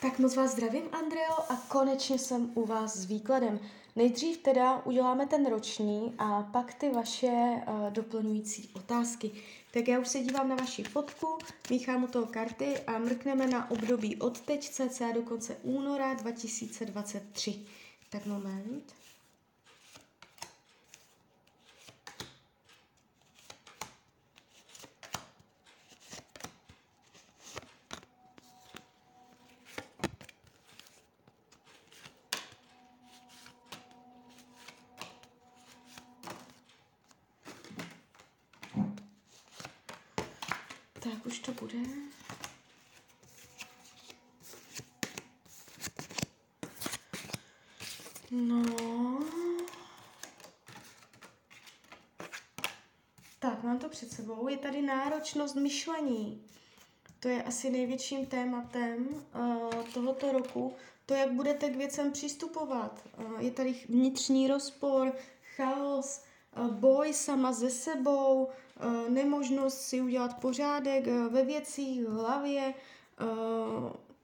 Tak moc vás zdravím, Andreo, a konečně jsem u vás s výkladem. Nejdřív teda uděláme ten roční a pak ty vaše uh, doplňující otázky. Tak já už se dívám na vaši fotku, míchám u toho karty a mrkneme na období od teď cca do konce února 2023. Tak moment. Tak už to bude. No. Tak, mám to před sebou. Je tady náročnost myšlení. To je asi největším tématem uh, tohoto roku. To, jak budete k věcem přistupovat. Uh, je tady vnitřní rozpor, chaos, boj sama ze sebou, uh, nemožnost si udělat pořádek uh, ve věcích, v hlavě.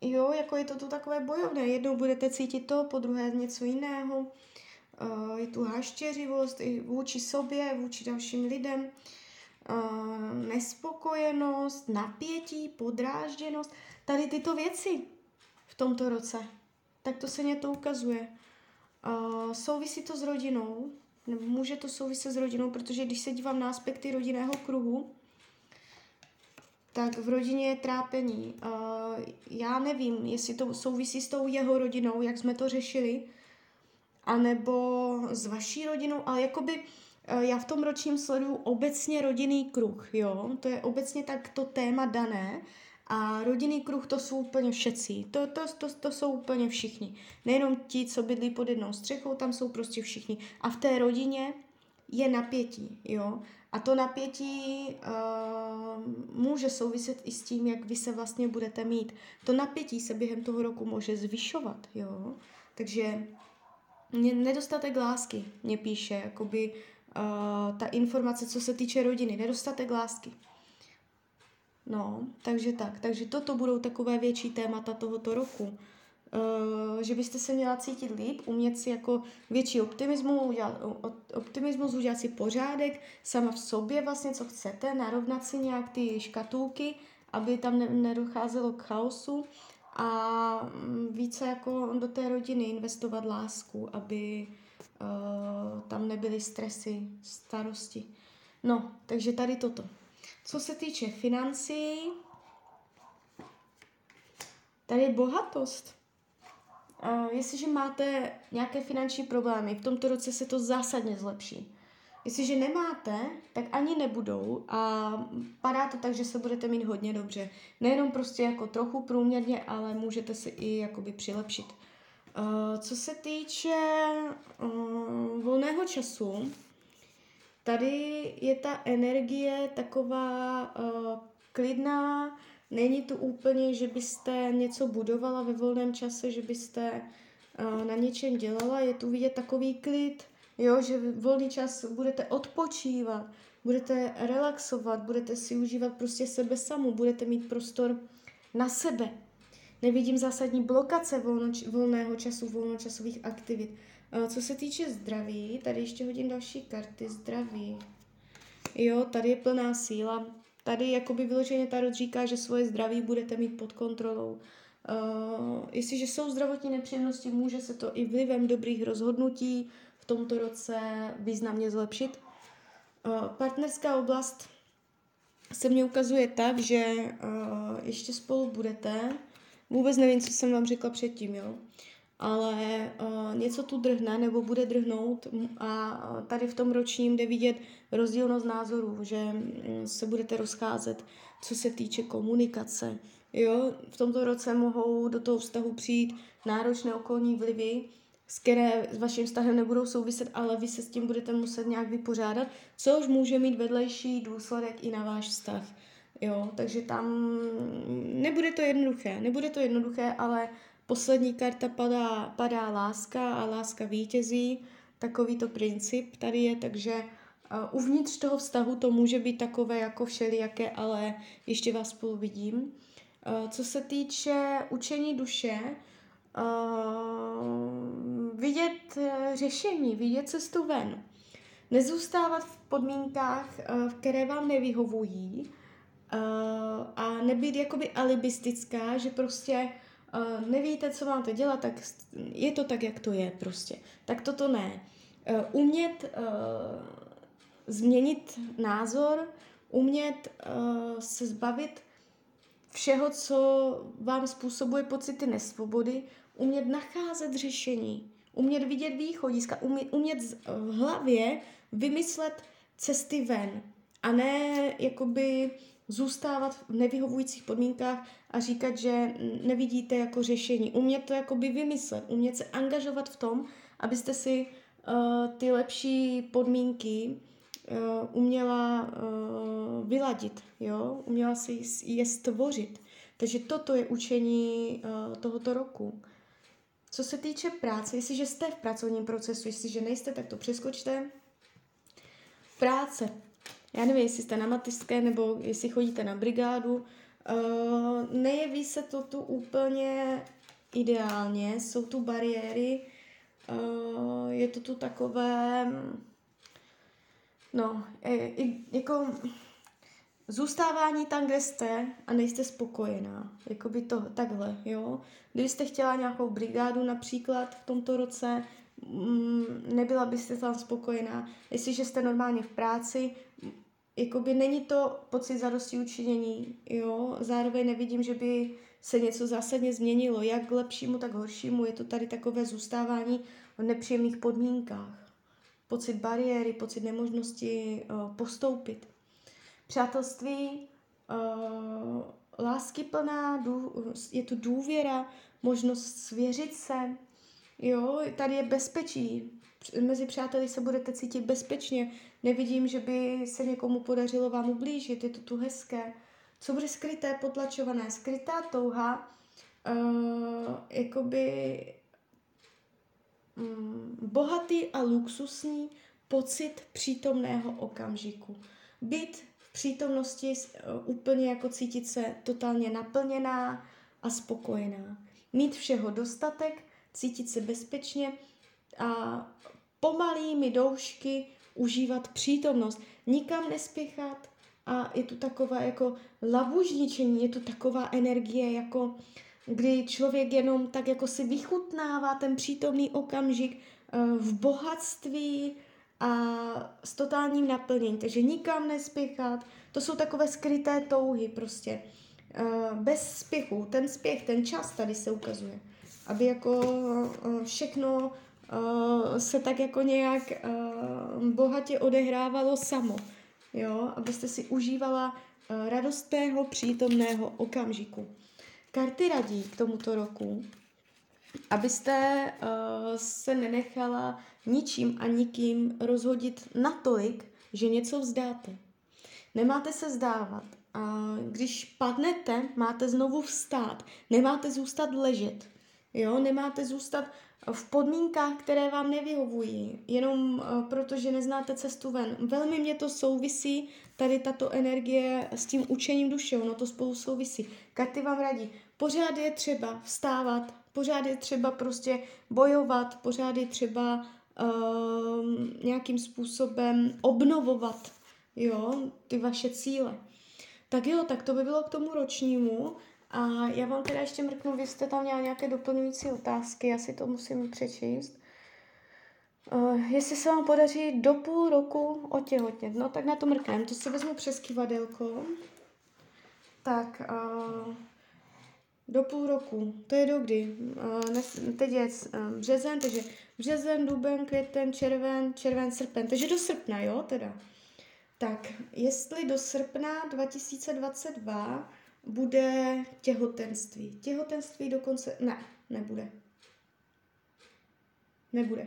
Jo, jako je to tu takové bojovné. Jednou budete cítit to, po druhé něco jiného. Je tu haštěřivost i vůči sobě, vůči dalším lidem. Nespokojenost, napětí, podrážděnost. Tady tyto věci v tomto roce. Tak to se mě to ukazuje. Souvisí to s rodinou, nebo může to souviset s rodinou, protože když se dívám na aspekty rodinného kruhu, tak v rodině je trápení. Já nevím, jestli to souvisí s tou jeho rodinou, jak jsme to řešili, anebo s vaší rodinou, ale jakoby uh, já v tom ročním sleduju obecně rodinný kruh, jo, to je obecně tak to téma dané a rodinný kruh to jsou úplně všetci, to, to, to, to jsou úplně všichni. Nejenom ti, co bydlí pod jednou střechou, tam jsou prostě všichni. A v té rodině je napětí, jo. A to napětí uh, může souviset i s tím, jak vy se vlastně budete mít. To napětí se během toho roku může zvyšovat, jo. Takže nedostatek lásky mě píše, jakoby uh, ta informace, co se týče rodiny, nedostatek lásky. No, takže tak. Takže toto budou takové větší témata tohoto roku. Uh, že byste se měla cítit líp, umět si jako větší optimismus, udělat, optimismus, udělat si pořádek sama v sobě vlastně, co chcete, narovnat si nějak ty škatulky, aby tam ne, nedocházelo k chaosu a mm, více jako do té rodiny investovat lásku, aby uh, tam nebyly stresy, starosti. No, takže tady toto. Co se týče financí, tady je bohatost. Jestliže máte nějaké finanční problémy, v tomto roce se to zásadně zlepší. Jestliže nemáte, tak ani nebudou a padá to tak, že se budete mít hodně dobře. Nejenom prostě jako trochu průměrně, ale můžete si i jakoby přilepšit. Uh, co se týče uh, volného času, tady je ta energie taková uh, klidná, Není to úplně, že byste něco budovala ve volném čase, že byste uh, na něčem dělala, je tu vidět takový klid, jo, že volný čas budete odpočívat, budete relaxovat, budete si užívat prostě sebe samu, budete mít prostor na sebe. Nevidím zásadní blokace volnoč- volného času, volnočasových aktivit. Uh, co se týče zdraví, tady ještě hodím další karty zdraví. Jo, tady je plná síla, Tady jakoby vyloženě Tarot říká, že svoje zdraví budete mít pod kontrolou. Uh, jestliže jsou zdravotní nepříjemnosti, může se to i vlivem dobrých rozhodnutí v tomto roce významně zlepšit. Uh, partnerská oblast se mně ukazuje tak, že uh, ještě spolu budete. Vůbec nevím, co jsem vám řekla předtím, jo ale uh, něco tu drhne nebo bude drhnout a tady v tom ročním jde vidět rozdílnost názorů, že mm, se budete rozcházet, co se týče komunikace. Jo, v tomto roce mohou do toho vztahu přijít náročné okolní vlivy, s které s vaším vztahem nebudou souviset, ale vy se s tím budete muset nějak vypořádat, což může mít vedlejší důsledek i na váš vztah. Jo, takže tam nebude to jednoduché, nebude to jednoduché, ale Poslední karta padá, padá láska a láska vítězí. Takovýto princip tady je, takže uh, uvnitř toho vztahu to může být takové jako všelijaké, ale ještě vás spolu vidím. Uh, co se týče učení duše, uh, vidět řešení, vidět cestu ven. Nezůstávat v podmínkách, které vám nevyhovují a nebýt jakoby alibistická, že prostě uh, nevíte, co máte dělat, tak je to tak, jak to je prostě. Tak toto ne. Uh, umět uh, změnit názor, umět uh, se zbavit všeho, co vám způsobuje pocity nesvobody, umět nacházet řešení, umět vidět východiska, umět, umět v hlavě vymyslet cesty ven a ne jakoby zůstávat v nevyhovujících podmínkách a říkat, že nevidíte jako řešení. Umět to jakoby vymyslet, umět se angažovat v tom, abyste si uh, ty lepší podmínky uh, uměla uh, vyladit, jo? uměla si je stvořit. Takže toto je učení uh, tohoto roku. Co se týče práce, jestliže jste v pracovním procesu, jestliže nejste, tak to přeskočte. Práce. Já nevím, jestli jste na mateřské nebo jestli chodíte na brigádu. Uh, nejeví se to tu úplně ideálně, jsou tu bariéry, uh, je to tu takové, no, jako zůstávání tam, kde jste a nejste spokojená. Jakoby to takhle, jo. Kdybyste chtěla nějakou brigádu například v tomto roce, mm, nebyla byste tam spokojená. Jestliže jste normálně v práci, jakoby není to pocit zadosti učinění, jo. Zároveň nevidím, že by se něco zásadně změnilo, jak k lepšímu, tak horšímu. Je to tady takové zůstávání v nepříjemných podmínkách. Pocit bariéry, pocit nemožnosti uh, postoupit. Přátelství, uh, lásky plná, je tu důvěra, možnost svěřit se, jo, tady je bezpečí. Mezi přáteli se budete cítit bezpečně. Nevidím, že by se někomu podařilo vám ublížit, je to tu hezké. Co bude skryté, potlačované? Skrytá touha, uh, jakoby um, bohatý a luxusní pocit přítomného okamžiku. Být přítomnosti uh, úplně jako cítit se totálně naplněná a spokojená. Mít všeho dostatek, cítit se bezpečně a pomalými doušky užívat přítomnost. Nikam nespěchat a je tu taková jako labužničení, je tu taková energie, jako kdy člověk jenom tak jako si vychutnává ten přítomný okamžik uh, v bohatství, a s totálním naplněním, takže nikam nespěchat, to jsou takové skryté touhy prostě, uh, bez spěchu, ten spěch, ten čas tady se ukazuje, aby jako uh, všechno uh, se tak jako nějak uh, bohatě odehrávalo samo, jo, abyste si užívala uh, radostného, přítomného okamžiku. Karty radí k tomuto roku, abyste uh, se nenechala ničím a nikým rozhodit natolik, že něco vzdáte. Nemáte se zdávat. A když padnete, máte znovu vstát. Nemáte zůstat ležet. Jo, nemáte zůstat v podmínkách, které vám nevyhovují, jenom uh, proto, že neznáte cestu ven. Velmi mě to souvisí, tady tato energie s tím učením duše, ono to spolu souvisí. Karty vám radí, pořád je třeba vstávat, pořád je třeba prostě bojovat, pořád je třeba uh, nějakým způsobem obnovovat, jo, ty vaše cíle. Tak jo, tak to by bylo k tomu ročnímu. A já vám teda ještě mrknu, vy jste tam měla nějaké doplňující otázky, já si to musím přečíst. Uh, jestli se vám podaří do půl roku otěhotnět, no tak na to mrknem, to si vezmu přes kivadelko. Tak, uh, do půl roku, to je do kdy? Uh, teď je uh, březen, takže březen, duben, květen, červen, červen, srpen, takže do srpna, jo, teda. Tak, jestli do srpna 2022 bude těhotenství. Těhotenství dokonce... Ne, nebude. Nebude.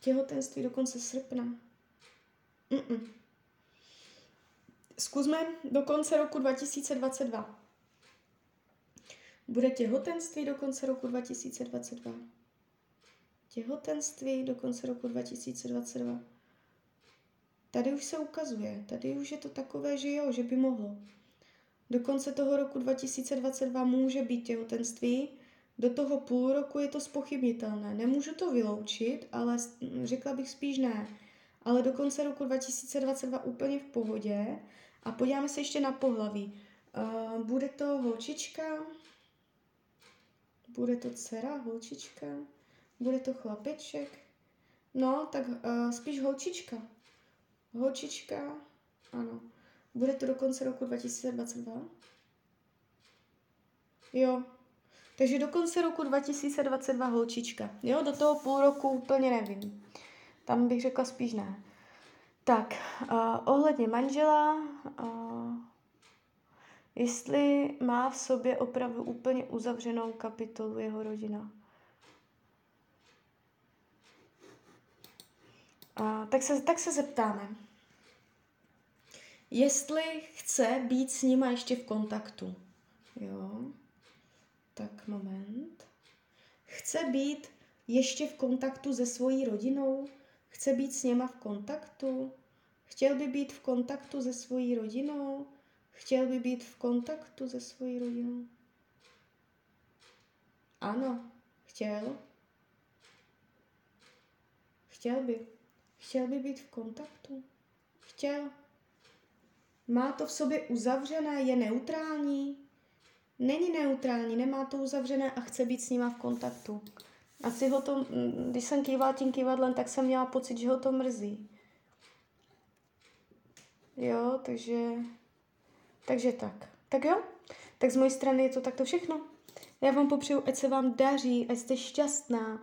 Těhotenství do konce srpna. Mm-mm. Zkusme do konce roku 2022. Bude těhotenství do konce roku 2022. Těhotenství do konce roku 2022. Tady už se ukazuje, tady už je to takové, že jo, že by mohlo. Do konce toho roku 2022 může být těhotenství, do toho půl roku je to spochybnitelné. Nemůžu to vyloučit, ale řekla bych spíš ne. Ale do konce roku 2022 úplně v pohodě. A podíváme se ještě na pohlaví. Uh, bude to holčička, bude to dcera, holčička, bude to chlapeček. No, tak uh, spíš holčička. Holčička, ano. Bude to do konce roku 2022? Jo. Takže do konce roku 2022 holčička. Jo, do toho půl roku úplně nevím. Tam bych řekla spíš ne. Tak, uh, ohledně manžela, uh, jestli má v sobě opravdu úplně uzavřenou kapitolu jeho rodina. Uh, tak, se, tak se zeptáme. Jestli chce být s nima ještě v kontaktu. Jo. Tak moment. Chce být ještě v kontaktu se svojí rodinou? Chce být s něma v kontaktu? Chtěl by být v kontaktu se svojí rodinou? Chtěl by být v kontaktu se svojí rodinou? Ano, chtěl. Chtěl by. Chtěl by být v kontaktu? Chtěl. Má to v sobě uzavřené, je neutrální? Není neutrální, nemá to uzavřené a chce být s nima v kontaktu. Asi ho to, mm, když jsem kývala tím kývadlem, tak jsem měla pocit, že ho to mrzí. Jo, takže, takže tak. Tak jo, tak z mojej strany je to takto všechno. Já vám popřeju, ať se vám daří, ať jste šťastná